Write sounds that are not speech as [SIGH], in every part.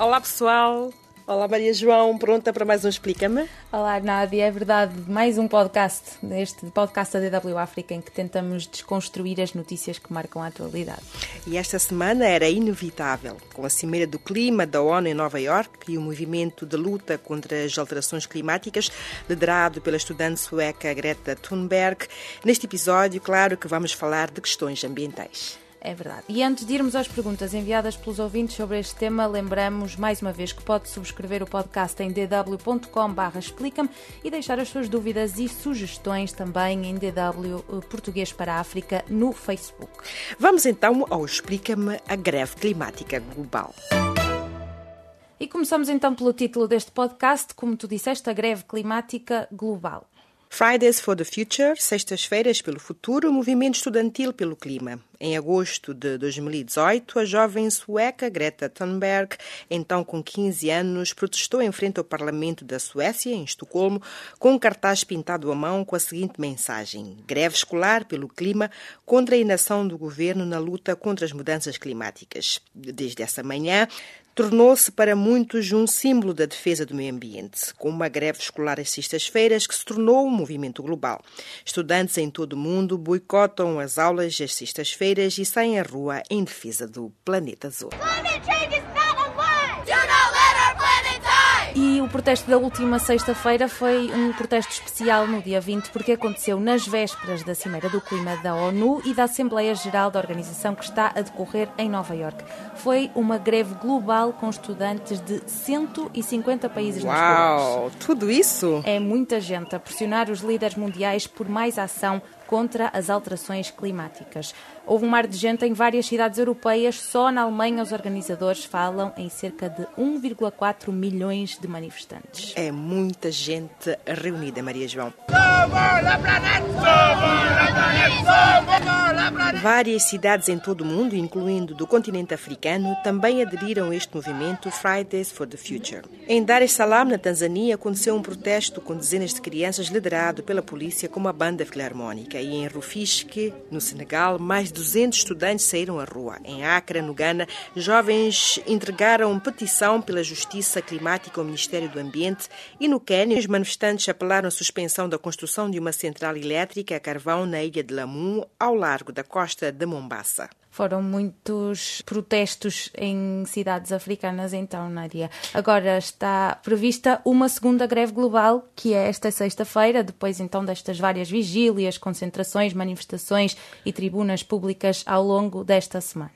Olá pessoal, Olá Maria João, pronta para mais um Explica-me? Olá Nádia, é verdade, mais um podcast, este podcast da DW África em que tentamos desconstruir as notícias que marcam a atualidade. E esta semana era inevitável, com a Cimeira do Clima da ONU em Nova Iorque e o movimento de luta contra as alterações climáticas, liderado pela estudante sueca Greta Thunberg. Neste episódio, claro que vamos falar de questões ambientais. É verdade. E antes de irmos às perguntas enviadas pelos ouvintes sobre este tema, lembramos mais uma vez que pode subscrever o podcast em dw.com.br explica-me e deixar as suas dúvidas e sugestões também em DW eh, Português para a África no Facebook. Vamos então ao Explica-me a greve climática global. E começamos então pelo título deste podcast, como tu disseste, a greve climática global. Fridays for the Future, Sextas-feiras pelo Futuro, Movimento Estudantil pelo Clima. Em agosto de 2018, a jovem sueca Greta Thunberg, então com 15 anos, protestou em frente ao Parlamento da Suécia, em Estocolmo, com um cartaz pintado à mão com a seguinte mensagem: Greve escolar pelo clima contra a inação do governo na luta contra as mudanças climáticas. Desde essa manhã, tornou-se para muitos um símbolo da defesa do meio ambiente, com uma greve escolar às sextas-feiras que se tornou um movimento global. Estudantes em todo o mundo boicotam as aulas às sextas-feiras e saem à rua em defesa do planeta azul. E o protesto da última sexta-feira foi um protesto especial no dia 20, porque aconteceu nas vésperas da Cimeira do Clima da ONU e da Assembleia Geral da organização que está a decorrer em Nova York. Foi uma greve global com estudantes de 150 países Uau, nas ruas. tudo isso? É muita gente a pressionar os líderes mundiais por mais ação contra as alterações climáticas. Houve um mar de gente em várias cidades europeias. Só na Alemanha os organizadores falam em cerca de 1,4 milhões de manifestantes. É muita gente reunida, Maria João. Várias cidades em todo o mundo, incluindo do continente africano, também aderiram a este movimento Fridays for the Future. Em Dar es Salaam, na Tanzânia, aconteceu um protesto com dezenas de crianças liderado pela polícia com uma banda filarmónica e em Rufisque, no Senegal, mais de 200 estudantes saíram à rua. Em Acre, no Ghana, jovens entregaram petição pela justiça climática ao Ministério do Ambiente e no Quênia, os manifestantes apelaram à suspensão da construção de uma central elétrica a carvão na ilha de Lamu, ao largo da costa de Mombasa. Foram muitos protestos em cidades africanas, então, Nádia. Agora está prevista uma segunda greve global, que é esta sexta-feira, depois então destas várias vigílias, concentrações, manifestações e tribunas públicas ao longo desta semana.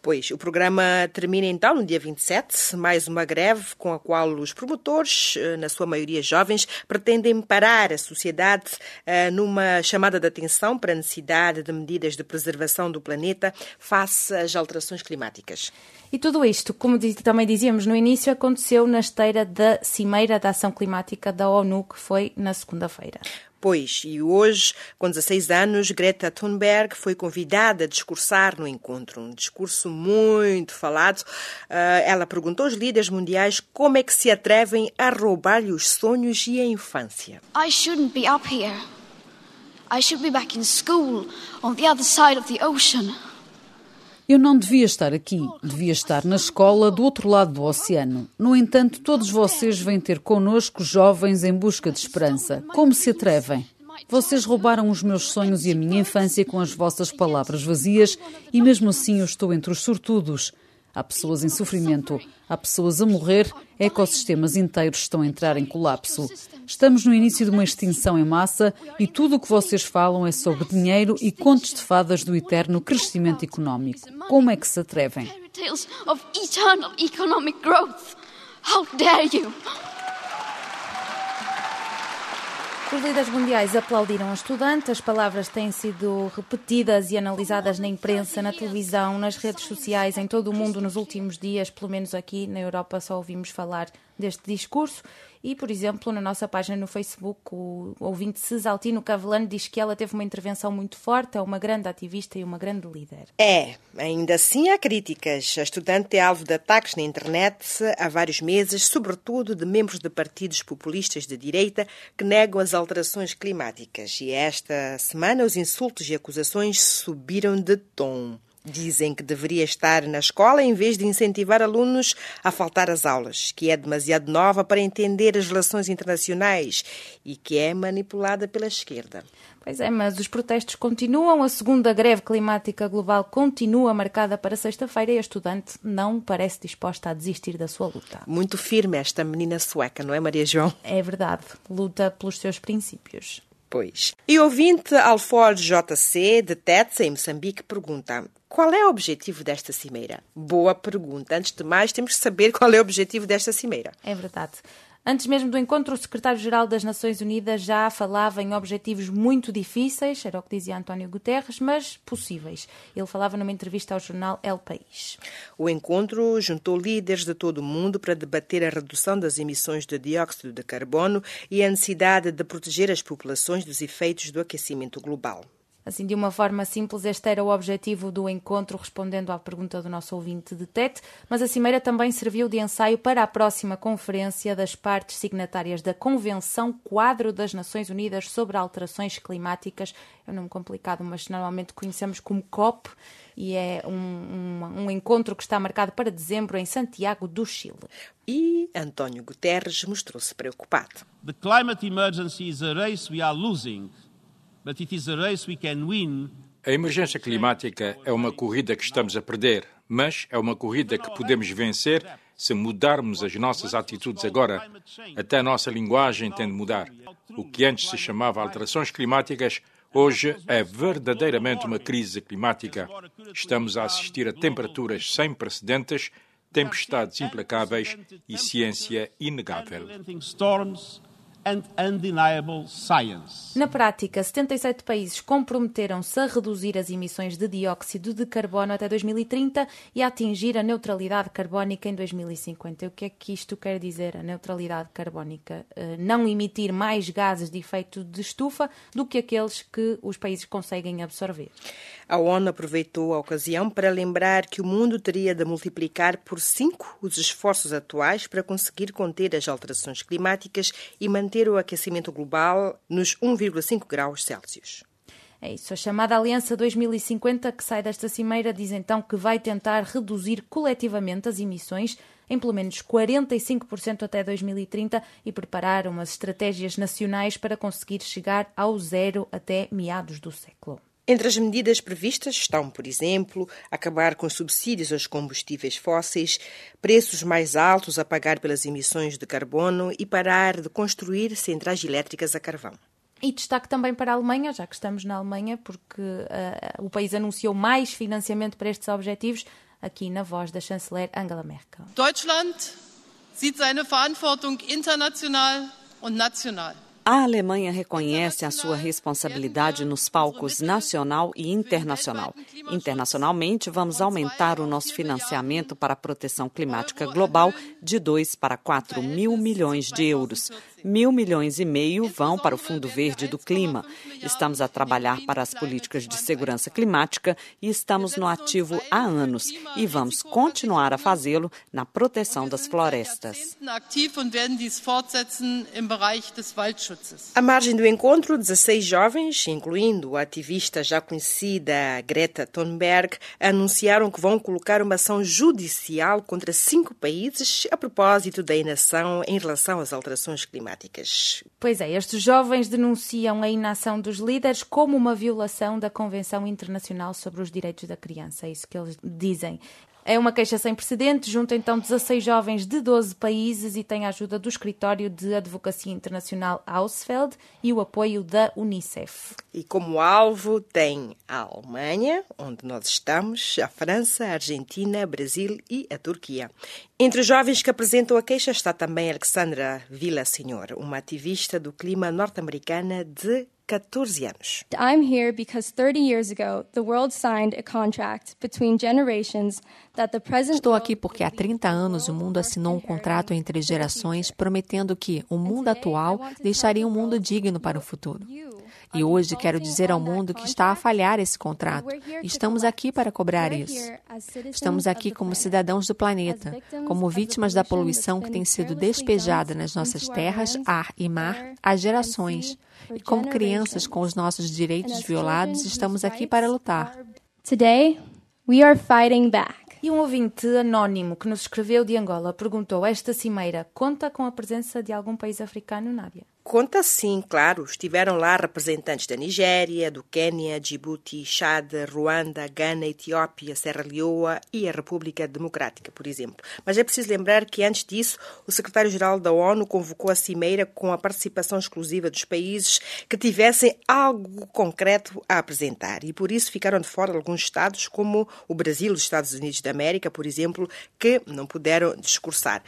Pois, o programa termina então no dia 27, mais uma greve com a qual os promotores, eh, na sua maioria jovens, pretendem parar a sociedade eh, numa chamada de atenção para a necessidade de medidas de preservação do planeta face às alterações climáticas. E tudo isto, como também dizíamos no início, aconteceu na esteira da Cimeira da Ação Climática da ONU, que foi na segunda-feira. Pois, e hoje, com 16 anos, Greta Thunberg foi convidada a discursar no encontro. Um discurso muito falado. Uh, ela perguntou aos líderes mundiais como é que se atrevem a roubar-lhe os sonhos e a infância. I shouldn't be up here. I should be back in school on the other side of the ocean. Eu não devia estar aqui, devia estar na escola do outro lado do oceano. No entanto, todos vocês vêm ter connosco jovens em busca de esperança. Como se atrevem? Vocês roubaram os meus sonhos e a minha infância com as vossas palavras vazias e mesmo assim eu estou entre os sortudos. Há pessoas em sofrimento, há pessoas a morrer, ecossistemas inteiros estão a entrar em colapso. Estamos no início de uma extinção em massa e tudo o que vocês falam é sobre dinheiro e contos de fadas do eterno crescimento económico. Como é que se atrevem? How dare you! Os líderes mundiais aplaudiram o estudante, as palavras têm sido repetidas e analisadas na imprensa, na televisão, nas redes sociais, em todo o mundo nos últimos dias, pelo menos aqui na Europa só ouvimos falar deste discurso. E, por exemplo, na nossa página no Facebook, o ouvinte Cesaltino Cavelano diz que ela teve uma intervenção muito forte, é uma grande ativista e uma grande líder. É, ainda assim há críticas. A estudante é alvo de ataques na internet há vários meses, sobretudo de membros de partidos populistas de direita que negam as alterações climáticas. E esta semana os insultos e acusações subiram de tom. Dizem que deveria estar na escola em vez de incentivar alunos a faltar às aulas, que é demasiado nova para entender as relações internacionais e que é manipulada pela esquerda. Pois é, mas os protestos continuam, a segunda greve climática global continua marcada para sexta-feira e a estudante não parece disposta a desistir da sua luta. Muito firme esta menina sueca, não é, Maria João? É verdade, luta pelos seus princípios. Pois. E ouvinte Alforge JC, de Tetsa, em Moçambique, pergunta: qual é o objetivo desta cimeira? Boa pergunta. Antes de mais, temos que saber qual é o objetivo desta cimeira. É verdade. Antes mesmo do encontro, o secretário-geral das Nações Unidas já falava em objetivos muito difíceis, era o que dizia António Guterres, mas possíveis. Ele falava numa entrevista ao jornal El País. O encontro juntou líderes de todo o mundo para debater a redução das emissões de dióxido de carbono e a necessidade de proteger as populações dos efeitos do aquecimento global. Assim, de uma forma simples, este era o objetivo do encontro, respondendo à pergunta do nosso ouvinte de Tete, mas a Cimeira também serviu de ensaio para a próxima conferência das partes signatárias da Convenção Quadro das Nações Unidas sobre Alterações Climáticas. É um nome complicado, mas normalmente conhecemos como COP, e é um, um, um encontro que está marcado para dezembro em Santiago do Chile. E António Guterres mostrou-se preocupado. The climate emergency is a race we are losing. A emergência climática é uma corrida que estamos a perder, mas é uma corrida que podemos vencer se mudarmos as nossas atitudes agora. Até a nossa linguagem tem de mudar. O que antes se chamava alterações climáticas, hoje é verdadeiramente uma crise climática. Estamos a assistir a temperaturas sem precedentes, tempestades implacáveis e ciência inegável and undeniable science. Na prática, 77 países comprometeram-se a reduzir as emissões de dióxido de carbono até 2030 e a atingir a neutralidade carbónica em 2050. O que é que isto quer dizer, a neutralidade carbónica? Uh, não emitir mais gases de efeito de estufa do que aqueles que os países conseguem absorver. A ONU aproveitou a ocasião para lembrar que o mundo teria de multiplicar por cinco os esforços atuais para conseguir conter as alterações climáticas e manter o aquecimento global nos 1,5 graus Celsius. É isso. A chamada Aliança 2050, que sai desta cimeira, diz então que vai tentar reduzir coletivamente as emissões em pelo menos 45% até 2030 e preparar umas estratégias nacionais para conseguir chegar ao zero até meados do século. Entre as medidas previstas estão, por exemplo, acabar com subsídios aos combustíveis fósseis, preços mais altos a pagar pelas emissões de carbono e parar de construir centrais elétricas a carvão. E destaque também para a Alemanha, já que estamos na Alemanha, porque uh, o país anunciou mais financiamento para estes objetivos, aqui na voz da chanceler Angela Merkel. Deutschland sieht seine Verantwortung international und national. A Alemanha reconhece a sua responsabilidade nos palcos nacional e internacional. Internacionalmente, vamos aumentar o nosso financiamento para a proteção climática global de 2 para 4 mil milhões de euros. Mil milhões e meio vão para o Fundo Verde do Clima. Estamos a trabalhar para as políticas de segurança climática e estamos no ativo há anos e vamos continuar a fazê-lo na proteção das florestas. À margem do encontro, 16 jovens, incluindo a ativista já conhecida Greta Thunberg, anunciaram que vão colocar uma ação judicial contra cinco países a propósito da inação em relação às alterações climáticas. Pois é, estes jovens denunciam a inação dos líderes como uma violação da Convenção Internacional sobre os Direitos da Criança. É isso que eles dizem. É uma queixa sem precedentes, junta então 16 jovens de 12 países e tem a ajuda do Escritório de Advocacia Internacional Ausfeld e o apoio da Unicef. E como alvo tem a Alemanha, onde nós estamos, a França, a Argentina, Brasil e a Turquia. Entre os jovens que apresentam a queixa está também Alexandra Villasenor, uma ativista do clima norte-americana de 14 anos. I'm here because 30 years ago the world signed a contract between generations that the present Estou aqui porque há 30 anos o mundo assinou um contrato entre gerações prometendo que o mundo atual deixaria um mundo digno para o futuro. E hoje quero dizer ao mundo que está a falhar esse contrato. Estamos aqui para cobrar isso. Estamos aqui como cidadãos do planeta, como vítimas da poluição que tem sido despejada nas nossas terras, ar e mar há gerações. E como crianças com os nossos direitos violados, estamos aqui para lutar. Today, We are fighting back. E um ouvinte anónimo que nos escreveu de Angola perguntou: esta cimeira conta com a presença de algum país africano, Nádia? Conta sim, claro. Estiveram lá representantes da Nigéria, do Quênia, Djibouti, Chad, Ruanda, Gana, Etiópia, Serra Leoa e a República Democrática, por exemplo. Mas é preciso lembrar que antes disso, o secretário-geral da ONU convocou a cimeira com a participação exclusiva dos países que tivessem algo concreto a apresentar. E por isso ficaram de fora alguns estados, como o Brasil, os Estados Unidos da América, por exemplo, que não puderam discursar.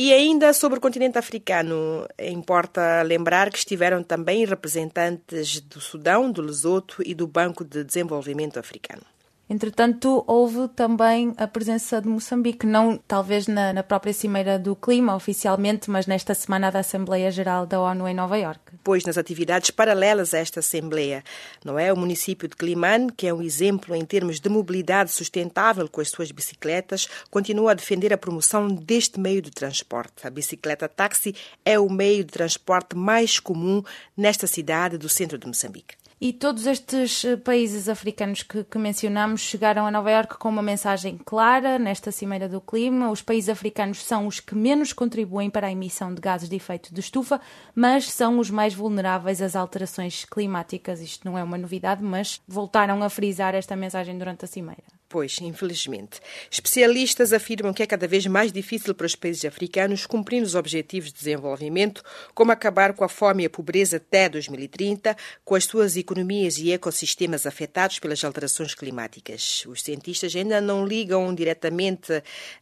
E ainda sobre o continente africano, importa lembrar que estiveram também representantes do Sudão, do Lesoto e do Banco de Desenvolvimento Africano. Entretanto, houve também a presença de Moçambique, não talvez na, na, própria Cimeira do Clima oficialmente, mas nesta semana da Assembleia Geral da ONU em Nova Iorque. Pois nas atividades paralelas a esta Assembleia, não é? O município de Climane, que é um exemplo em termos de mobilidade sustentável com as suas bicicletas, continua a defender a promoção deste meio de transporte. A bicicleta táxi é o meio de transporte mais comum nesta cidade do centro de Moçambique. E todos estes eh, países africanos que, que mencionamos chegaram a Nova Iorque com uma mensagem clara nesta Cimeira do Clima. Os países africanos são os que menos contribuem para a emissão de gases de efeito de estufa, mas são os mais vulneráveis às alterações climáticas. Isto não é uma novidade, mas voltaram a frisar esta mensagem durante a Cimeira. Pois, infelizmente. Especialistas afirmam que é cada vez mais difícil para os países africanos cumprir os objetivos de desenvolvimento, como acabar com a fome e a pobreza até 2030, com as suas economias e ecossistemas afetados pelas alterações climáticas. Os cientistas ainda não ligam diretamente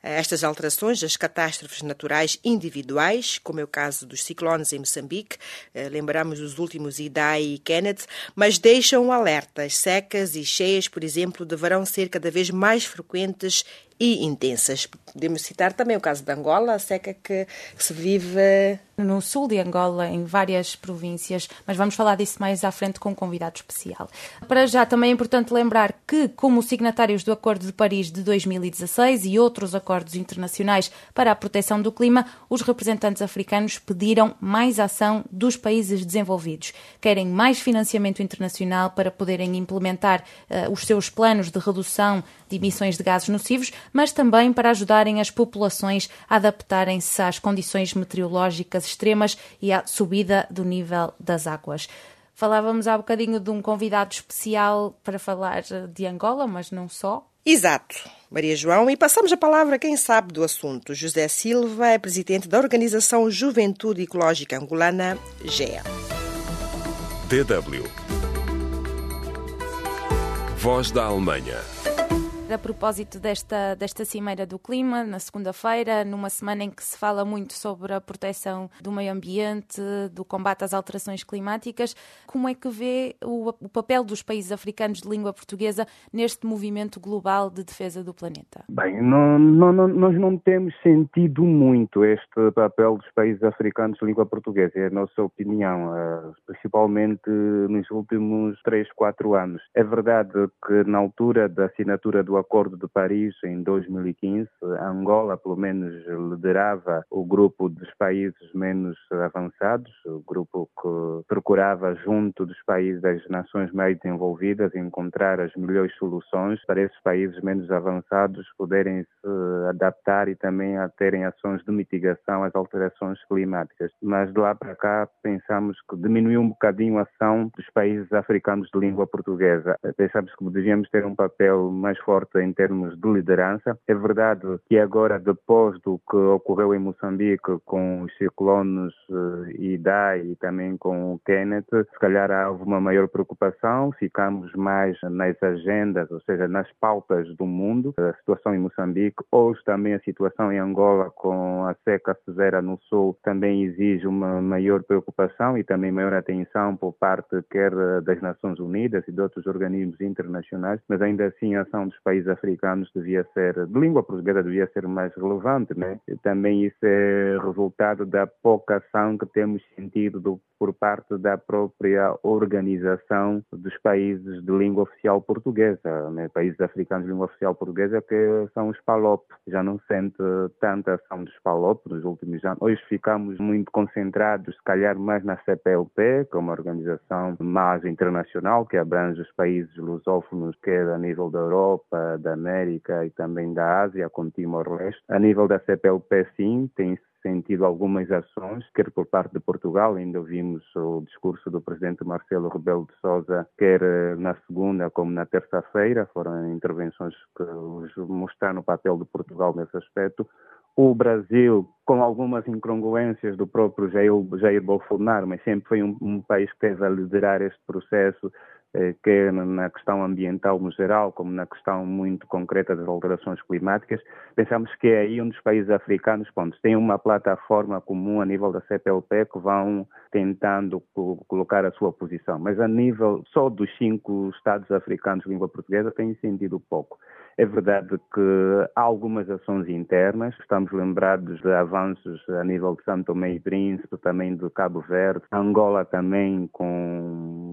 a estas alterações às catástrofes naturais individuais, como é o caso dos ciclones em Moçambique, eh, lembramos os últimos Idai e Kenneth, mas deixam um alerta. As secas e cheias, por exemplo, deverão ser cada vez mais frequentes e intensas. Podemos citar também o caso de Angola, a seca que, se vive no sul de Angola, em várias províncias, mas vamos falar disso mais à frente com um convidado especial. Para já, também é importante lembrar que, como signatários do Acordo de Paris de 2016 e outros acordos internacionais para a proteção do clima, os representantes africanos pediram mais ação dos países desenvolvidos. Querem mais financiamento internacional para poderem implementar uh, os seus planos de redução de emissões de gases nocivos, mas também para ajudarem as populações a adaptarem-se às condições meteorológicas extremas e à subida do nível das águas. Falávamos há bocadinho de um convidado especial para falar de Angola, mas não só. Exato, Maria João, e passamos a palavra a quem sabe do assunto. José Silva é presidente da Organização Juventude Ecológica Angolana, GEA. DW Voz da Alemanha a propósito desta, desta Cimeira do Clima, na segunda-feira, numa semana em que se fala muito sobre a proteção do meio ambiente, do combate às alterações climáticas, como é que vê o, o papel dos países africanos de língua portuguesa neste movimento global de defesa do planeta? Bem, não, não, não, nós não temos sentido muito este papel dos países africanos de língua portuguesa, é a nossa opinião, eh, principalmente nos últimos 3, 4 anos. É verdade que na altura da assinatura do Acordo de Paris em 2015, Angola, pelo menos, liderava o grupo dos países menos avançados, o grupo que procurava, junto dos países das nações mais desenvolvidas, encontrar as melhores soluções para esses países menos avançados poderem se adaptar e também a terem ações de mitigação às alterações climáticas. Mas de lá para cá pensamos que diminuiu um bocadinho a ação dos países africanos de língua portuguesa. Pensamos que devíamos ter um papel mais forte forte em termos de liderança. É verdade que agora, depois do que ocorreu em Moçambique com os ciclones uh, Idai e também com o Kenneth, se calhar houve uma maior preocupação, ficamos mais nas agendas, ou seja, nas pautas do mundo, a situação em Moçambique, hoje também a situação em Angola com a seca severa no sul também exige uma maior preocupação e também maior atenção por parte quer das Nações Unidas e de outros organismos internacionais, mas ainda assim a ação dos países países africanos devia ser, de língua portuguesa devia ser mais relevante, né? E também isso é resultado da pouca ação que temos sentido do, por parte da própria organização dos países de língua oficial portuguesa, né? países africanos de língua oficial portuguesa que são os PALOP, já não sente tanta ação dos PALOP nos últimos anos. Hoje ficamos muito concentrados, se calhar, mais na CPLP, que é uma organização mais internacional, que abrange os países lusófonos, quer a nível da Europa, da América e também da Ásia, com Timor-Leste. A nível da CPLP, sim, tem sentido algumas ações, quer por parte de Portugal, ainda ouvimos o discurso do presidente Marcelo Rebelo de Sousa, quer eh, na segunda como na terça-feira, foram intervenções que mostraram o papel de Portugal nesse aspecto. O Brasil, com algumas incongruências do próprio Jair, Bolsonaro, mas sempre foi um, um país que teve a liderar este processo quer na questão ambiental no geral, como na questão muito concreta das alterações climáticas. Pensamos que é aí um dos países africanos ponto, tem uma plataforma comum a nível da CPLP que vão tentando colocar a sua posição. Mas a nível só dos cinco Estados africanos de língua portuguesa tem sentido pouco. É verdade que há algumas ações internas, estamos lembrados de avanços a nível de Santo Tomé e Príncipe, também de Cabo Verde, Angola também com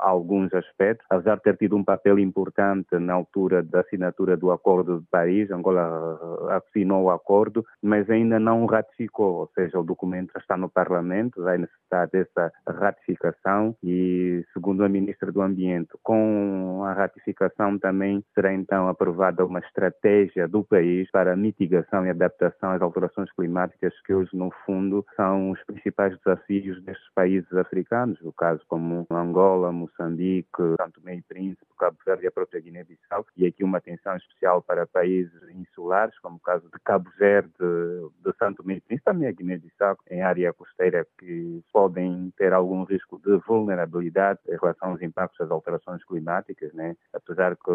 alguns aspectos, apesar de ter tido um papel importante na altura da assinatura do Acordo de Paris, Angola eh, assinou o acordo, mas ainda não ratificou, ou seja, o documento está no Parlamento, vai necessitar dessa ratificação e, segundo a Ministra do Ambiente, com a ratificação também será então aprovada uma estratégia do país para mitigação e adaptação às alterações climáticas que hoje, no fundo, são os principais desafios destes países africanos, no caso como Angola, Moçambique, Santo Meio Príncipe, Cabo Verde e a própria Guiné-Bissau, e aqui uma atenção especial para países insulares, como o caso de Cabo Verde, de Santo Meio Príncipe, também a Guiné-Bissau, em área costeira, que podem ter algum risco de vulnerabilidade em relação aos impactos das alterações climáticas, né? apesar que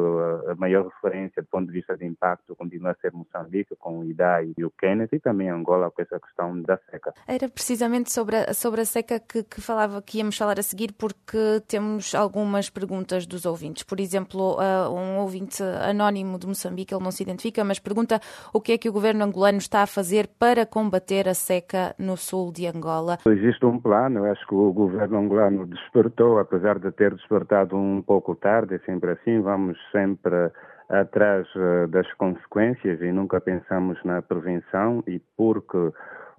a maior referência do ponto de vista de impacto continua a ser Moçambique, com o IDAI e o Kennedy, e também Angola com essa questão da seca. Era precisamente sobre a, sobre a seca que, que falava que íamos falar a seguir, porque temos temos algumas perguntas dos ouvintes. Por exemplo, uh, um ouvinte anónimo de Moçambique, ele não se identifica, mas pergunta o que é que o governo angolano está a fazer para combater a seca no sul de Angola. Existe um plano, eu acho que o governo angolano despertou, apesar de ter despertado um pouco tarde, é sempre assim, vamos sempre atrás uh, das consequências e nunca pensamos na prevenção e porque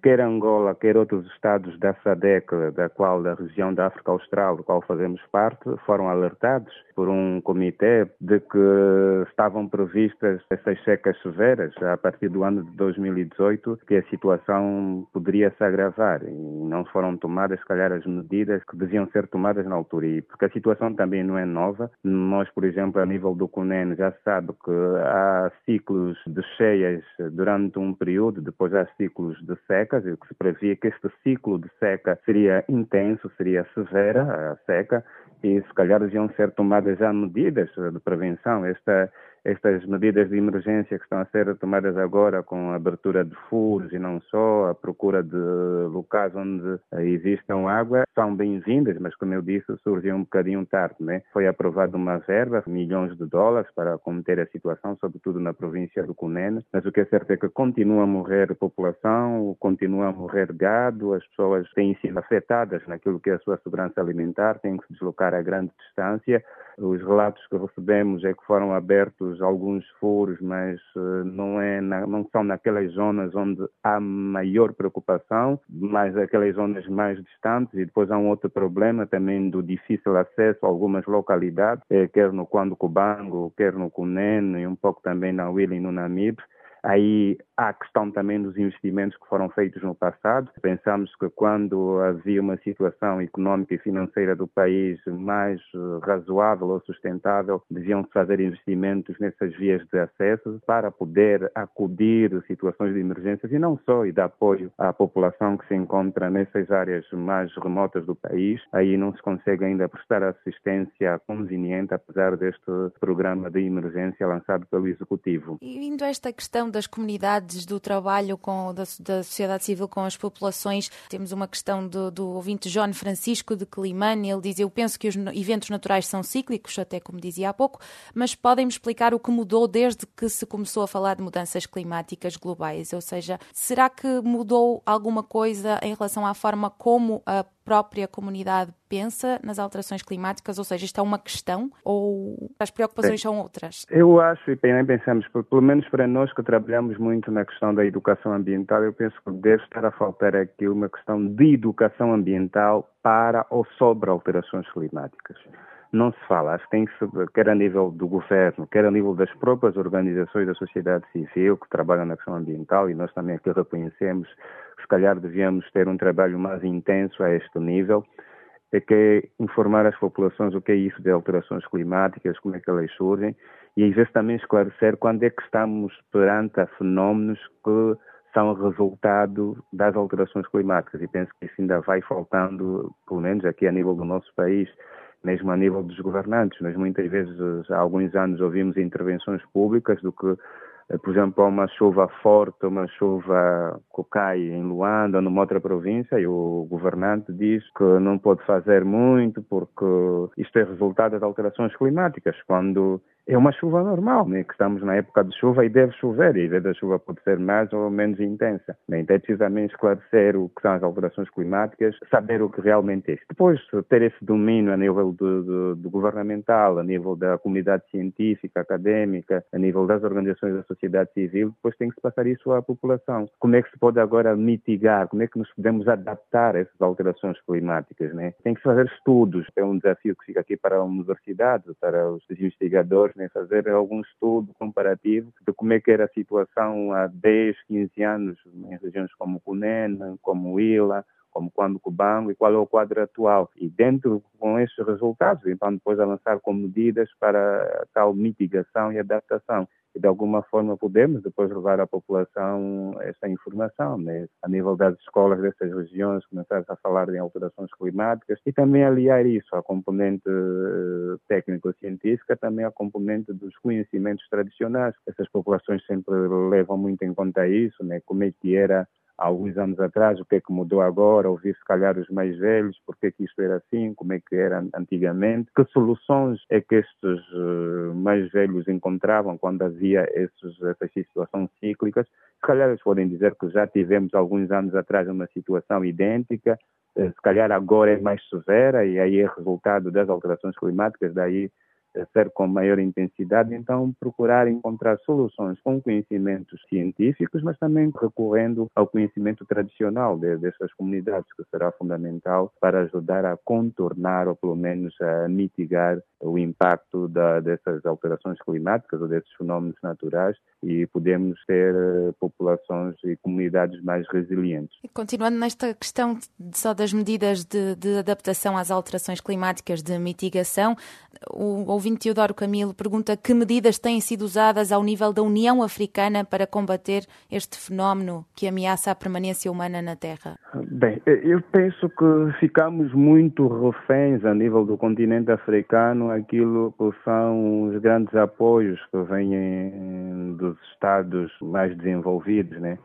quer Angola, quer outros estados da SADEC, da qual da região da África Austral, do qual fazemos parte, foram alertados por um comitê de que estavam previstas essas secas severas a partir do ano de 2018, que a situação poderia se agravar e não foram tomadas, se calhar, as medidas que deviam ser tomadas na altura. E porque a situação também não é nova. Nós, por exemplo, a nível do CUNEN, já sabe que há ciclos de cheias durante um período, depois há ciclos de e o que se previa que este ciclo de seca seria intenso, seria severa a seca, e se calhar deviam ser tomadas já medidas de prevenção. Esta estas medidas de emergência que estão a ser tomadas agora com a abertura de furos e não só, a procura de locais onde existam água, são bem-vindas, mas como eu disse, surgiu um bocadinho tarde. Né? Foi aprovada uma verba, milhões de dólares, para conter a situação, sobretudo na província do Cunene, mas o que é certo é que continua a morrer população, continua a morrer gado, as pessoas têm sido afetadas naquilo que é a sua segurança alimentar, têm que se deslocar a grande distância. Os relatos que recebemos é que foram abertos alguns furos, mas eh, não, é na, não são naquelas zonas onde há maior preocupação, mas aquelas zonas mais distantes. E depois há um outro problema também do difícil acesso a algumas localidades, eh, quer no Quando Cubango, quer no Cunene e um pouco também na Willing no Namibe. Aí há a questão também dos investimentos que foram feitos no passado. Pensamos que quando havia uma situação económica e financeira do país mais eh, razoável ou sustentável, deviam-se fazer investimentos nessas vias de acesso para poder acudir situações de emergências e não só, e dar apoio à população que se encontra nessas áreas mais remotas do país. Aí não se consegue ainda prestar assistência conveniente, apesar deste programa de emergência lançado pelo Executivo. E vindo a esta questão das comunidades, do trabalho com, da, da sociedade civil com as populações. Temos uma questão do, do ouvinte João Francisco de Climane. Ele diz: Eu penso que os eventos naturais são cíclicos, até como dizia há pouco, mas podem-me explicar o que mudou desde que se começou a falar de mudanças climáticas globais? Ou seja, será que mudou alguma coisa em relação à forma como a própria comunidade pensa nas alterações climáticas? Ou seja, isto é uma questão ou as preocupações são outras? Eu acho, e também pensamos, pelo menos para nós que trabalhamos muito na questão da educação ambiental, eu penso que deve estar a faltar aqui uma questão de educação ambiental para ou sobre alterações climáticas não se fala. Acho que tem que quer a nível do governo, quer a nível das próprias organizações da sociedade civil que trabalham na questão ambiental, e nós também aqui reconhecemos se calhar devíamos ter um trabalho mais intenso a este nível, é que é informar as populações o que é isso de alterações climáticas, como é que elas surgem, e às vezes também esclarecer quando é que estamos perante a fenómenos que são resultado das alterações climáticas. E penso que isso ainda vai faltando, pelo menos aqui a nível do nosso país, mesmo a nível dos governantes. Nós muitas vezes, há alguns anos, ouvimos intervenções públicas do que, eh, por exemplo, há uma chuva forte, uma chuva que cai em Luanda numa outra província e o governante diz que não pode fazer muito porque isto é resultado das alterações climáticas, quando é uma chuva normal, né? que estamos na época de chuva e deve chover, e a da chuva pode ser mais ou menos intensa. Né? Então é precisamente esclarecer o que são as alterações climáticas, saber o que realmente é. Depois, ter esse domínio a nível do, do, do governamental, a nível da comunidade científica, académica, a nível das organizações da sociedade civil, depois tem que se passar isso à população. Como é que se pode agora mitigar, como é que nos podemos adaptar a essas alterações climáticas? Né? Tem que se fazer estudos, é um desafio que fica aqui para a universidade, para os investigadores, né, fazer algum estudo comparativo de como é que era a situação há 10, 15 anos em regiões como Cunene, como Ila, como quando Cubango e qual é o quadro atual. E dentro com esses resultados, então depois avançar com medidas para tal mitigação e adaptação e de alguma forma podemos depois levar à população essa informação, né? a nível das escolas dessas regiões, começar a falar em alterações climáticas e também aliar isso à componente eh, técnico-científica, também à componente dos conhecimentos tradicionais. Essas populações sempre levam muito em conta isso, né? como é que era há alguns anos atrás, o que é que mudou agora, ouvir se calhar os mais velhos, porque é que isto era assim, como é que era antigamente, que soluções é que estes uh, mais velhos encontravam quando havia esses, essas situações cíclicas. Se calhar eles podem dizer que já tivemos alguns anos atrás uma situação idêntica, uh, se calhar agora é mais severa e aí é resultado das alterações climáticas, daí ser com maior intensidade, então procurar encontrar soluções com conhecimentos científicos, mas também recorrendo ao conhecimento tradicional de, dessas comunidades, que será fundamental para ajudar a contornar ou pelo menos a mitigar o impacto da, dessas alterações climáticas ou desses fenómenos naturais e podemos ter eh, populações e comunidades mais resilientes. Continuando nesta questão só das medidas de, de adaptação às alterações climáticas de mitigação, o ouvinte Teodoro Camilo pergunta que medidas têm sido usadas ao nível da União Africana para combater este fenómeno que ameaça a permanência humana na Terra? Bem, eu penso que ficamos muito reféns a nível do continente africano aquilo que são os grandes apoios que vêm dos Estados mais desenvolvidos, né?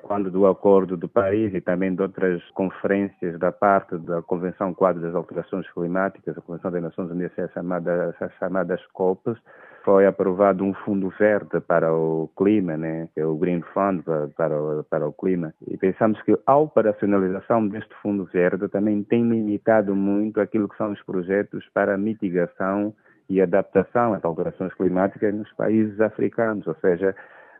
quando do Acordo de Paris e também de outras conferências da parte da Convenção Quadro das Alterações Climáticas, a Convenção das Nações Unidas, as chamadas, as chamadas COPs, foi aprovado um fundo verde para o clima, né, é o Green Fund para o, para o clima. E pensamos que a operacionalização deste fundo verde também tem limitado muito aquilo que são os projetos para mitigação e adaptação às alterações climáticas nos países africanos, ou seja,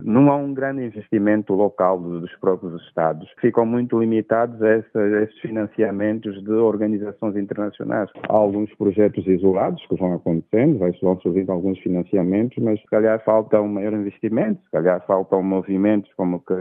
não há um grande investimento local dos próprios Estados. Ficam muito limitados a esses financiamentos de organizações internacionais. Há alguns projetos isolados que vão acontecendo, vão surgindo alguns financiamentos, mas se calhar falta um maior investimento, se calhar faltam movimentos como que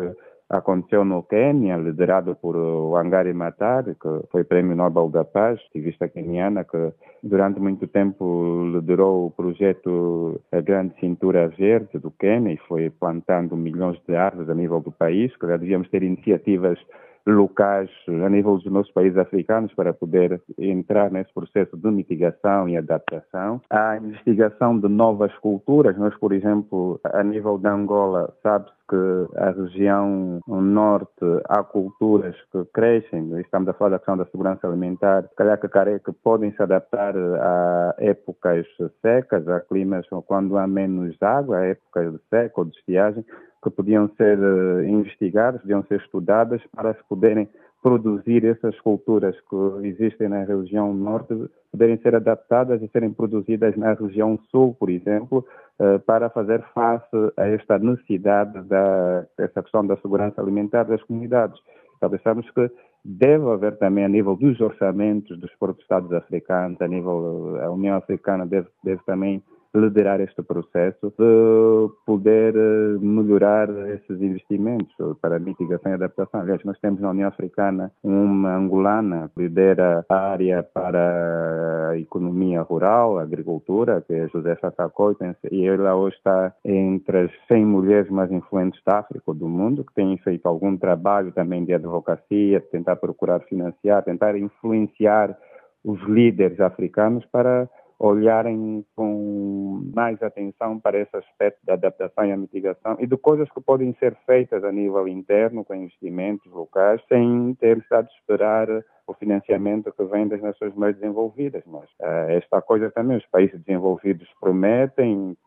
aconteceu no Quênia, liderado por Wangari Maathai, que foi Prêmio Nobel da Paz, ativista queniana, que durante muito tempo liderou o projeto A Grande Cintura Verde do Quênia e foi plantando milhões de árvores a nível do país, que já devíamos ter iniciativas locais a nível dos nossos países africanos para poder entrar nesse processo de mitigação e adaptação. A investigação de novas culturas, nós, por exemplo, a nível da Angola, sabe-se que a região norte há culturas que crescem, estamos a falar da questão da segurança alimentar, calhar que careca podem se adaptar a épocas secas, a climas quando há menos água, a épocas de seca ou de estiagem, que podiam ser uh, investigadas, podiam ser estudadas para se poderem produzir essas culturas que existem na região norte poderem ser adaptadas e serem produzidas na região sul, por exemplo, eh, para fazer face a esta necessidade da essa questão da segurança alimentar das comunidades. Então, pensamos que deve haver também a nível dos orçamentos dos próprios Estados africanos, a nível a União Africana deve, deve também liderar este processo de poder eh, melhorar esses investimentos para mitigação e adaptação. Aliás, nós temos na União Africana uma angolana que lidera a área para a economia rural, agricultura, que é Josefa Sacoi, e ela hoje está entre as 100 mulheres mais influentes da África, do mundo, que têm feito algum trabalho também de advocacia, tentar procurar financiar, tentar influenciar os líderes africanos para olharem com mais atenção para esse aspecto da adaptação e a mitigação e de coisas que podem ser feitas a nível interno, com investimentos locais, sem ter estado a esperar o financiamento que vem das nações mais desenvolvidas. Mas uh, esta coisa também, os países desenvolvidos prometem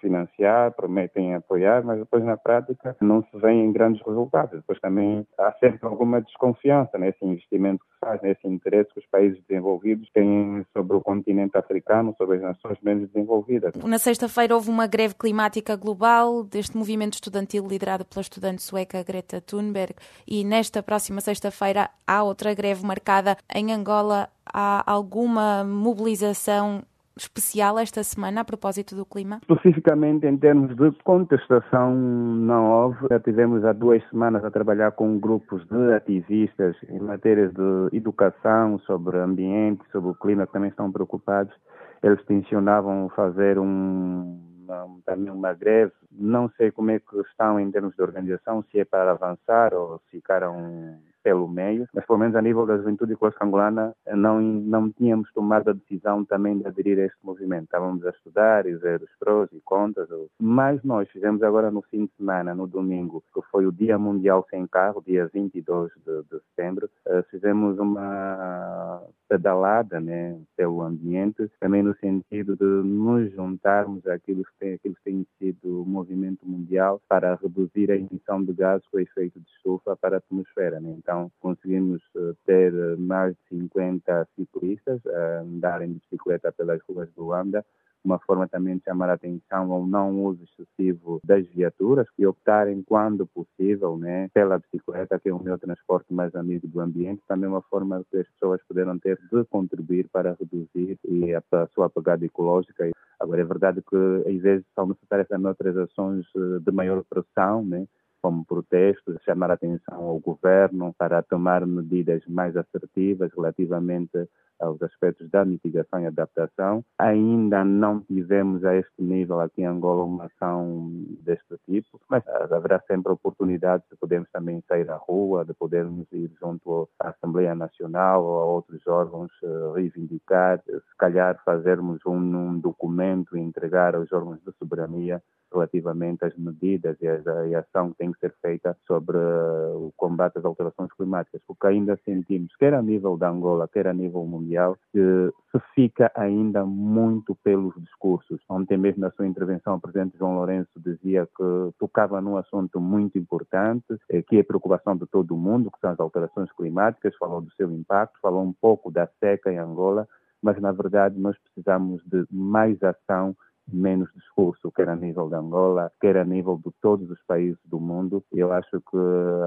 financiar, prometem apoiar, mas depois na prática não se vêem grandes resultados. Depois também há sempre alguma desconfiança nesse investimento que se faz, nesse interesse que os países desenvolvidos têm sobre o continente africano, sobre as nações menos desenvolvidas. Na sexta-feira houve uma greve climática global deste movimento estudantil liderado pela estudante sueca Greta Thunberg e nesta próxima sexta-feira há outra greve marcada em Angola. Há alguma mobilização especial esta semana a propósito do clima? Especificamente em termos de contestação não houve. Já tivemos há duas semanas a trabalhar com grupos de ativistas em matérias de educação, sobre ambiente, sobre o clima, que também estão preocupados. Eles tensionavam fazer um, uma, também uma greve. Não sei como é que estão em termos de organização, se é para avançar ou se ficaram pelo meio, mas pelo menos a nível da juventude clássica angolana não, não tínhamos tomado a decisão também de aderir a este movimento. Estávamos a estudar e ver os prós e contras, mas nós fizemos agora no fim de semana, no domingo, que foi o Dia Mundial Sem Carro, dia 22 de, de setembro, uh, fizemos uma pedalada né, pelo ambiente, também no sentido de nos juntarmos àquilo que tem, aquilo que tem sido o movimento mundial para reduzir a emissão de gases com efeito de estufa para a atmosfera. Né? Então, então, conseguimos eh, ter mais de 50 ciclistas a andarem de bicicleta pelas ruas do Luanda, uma forma também de chamar a atenção ao não uso excessivo das viaturas e optarem, quando possível, né, pela bicicleta, que é o meu transporte mais amigo do ambiente, também uma forma que as pessoas poderão ter de contribuir para reduzir a, a sua pegada ecológica. Agora, é verdade que às vezes são necessárias também outras ações eh, de maior pressão, né, como protestos, chamar a atenção ao governo para tomar medidas mais assertivas relativamente aos aspectos da mitigação e adaptação. Ainda não tivemos a este nível aqui em Angola uma ação deste tipo, mas haverá sempre oportunidades de podermos também sair à rua, de podermos ir junto à Assembleia Nacional ou a outros órgãos eh, reivindicar, se calhar fazermos um, um documento e entregar aos órgãos de soberania relativamente às medidas e, a ação que tem que ser feita sobre o combate às alterações climáticas, porque ainda sentimos, quer a nível da Angola, quer a nível mundial, que se fica ainda muito pelos discursos. Ontem mesmo na sua intervenção, o Presidente João Lourenço dizia que tocava num assunto muito importante, eh, que é a preocupação de todo o mundo, que são as alterações climáticas, falou do seu impacto, falou um pouco da seca em Angola, mas na verdade nós precisamos de mais ação menos discurso, quer a nível de Angola, quer a nível de todos os países do mundo. Eu acho que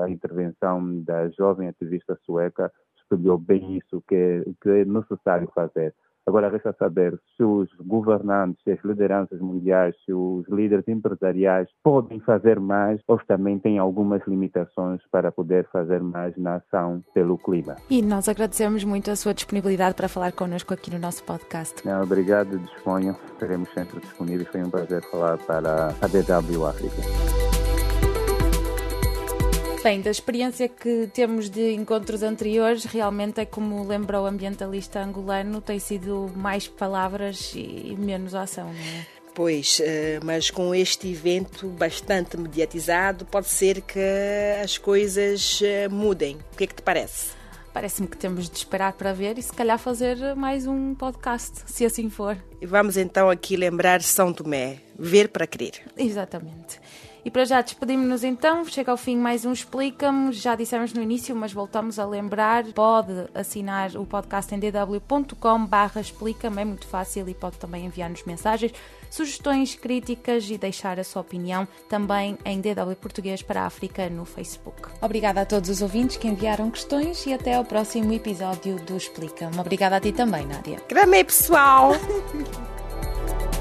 a intervenção da jovem ativista sueca espelhou bem isso que é, que é necessário fazer. Agora resta saber se os governantes, se as lideranças mundiais, se os líderes empresariais podem fazer mais ou também têm algumas limitações para poder fazer mais na ação pelo clima. E nós agradecemos muito a sua disponibilidade para falar connosco aqui no nosso podcast. Obrigado, disponham. Estaremos sempre disponíveis. Foi um prazer falar para a DW África. Bem, da experiência que temos de encontros anteriores, realmente é como lembra o ambientalista angolano, tem sido mais palavras e menos ação, é? Pois, eh, mas com este evento bastante mediatizado, pode ser que as coisas eh, mudem. O que é que te parece? Parece-me que temos de esperar para ver e se calhar fazer mais um podcast, se assim for. E vamos então aqui lembrar São Tomé, ver para crer. Exatamente. E para já despedimos-nos então, chega ao fim mais um Explica-me, já dissemos no início, mas voltamos a lembrar, pode assinar o podcast em dw.com barra explica-me, é muito fácil e pode também enviar-nos mensagens, sugestões, críticas e deixar a sua opinião também em DW Português para a África no Facebook. Obrigada a todos os ouvintes que enviaram questões e até ao próximo episódio do Explica-me. Obrigada a ti também, Nádia. Gramei, pessoal! [LAUGHS]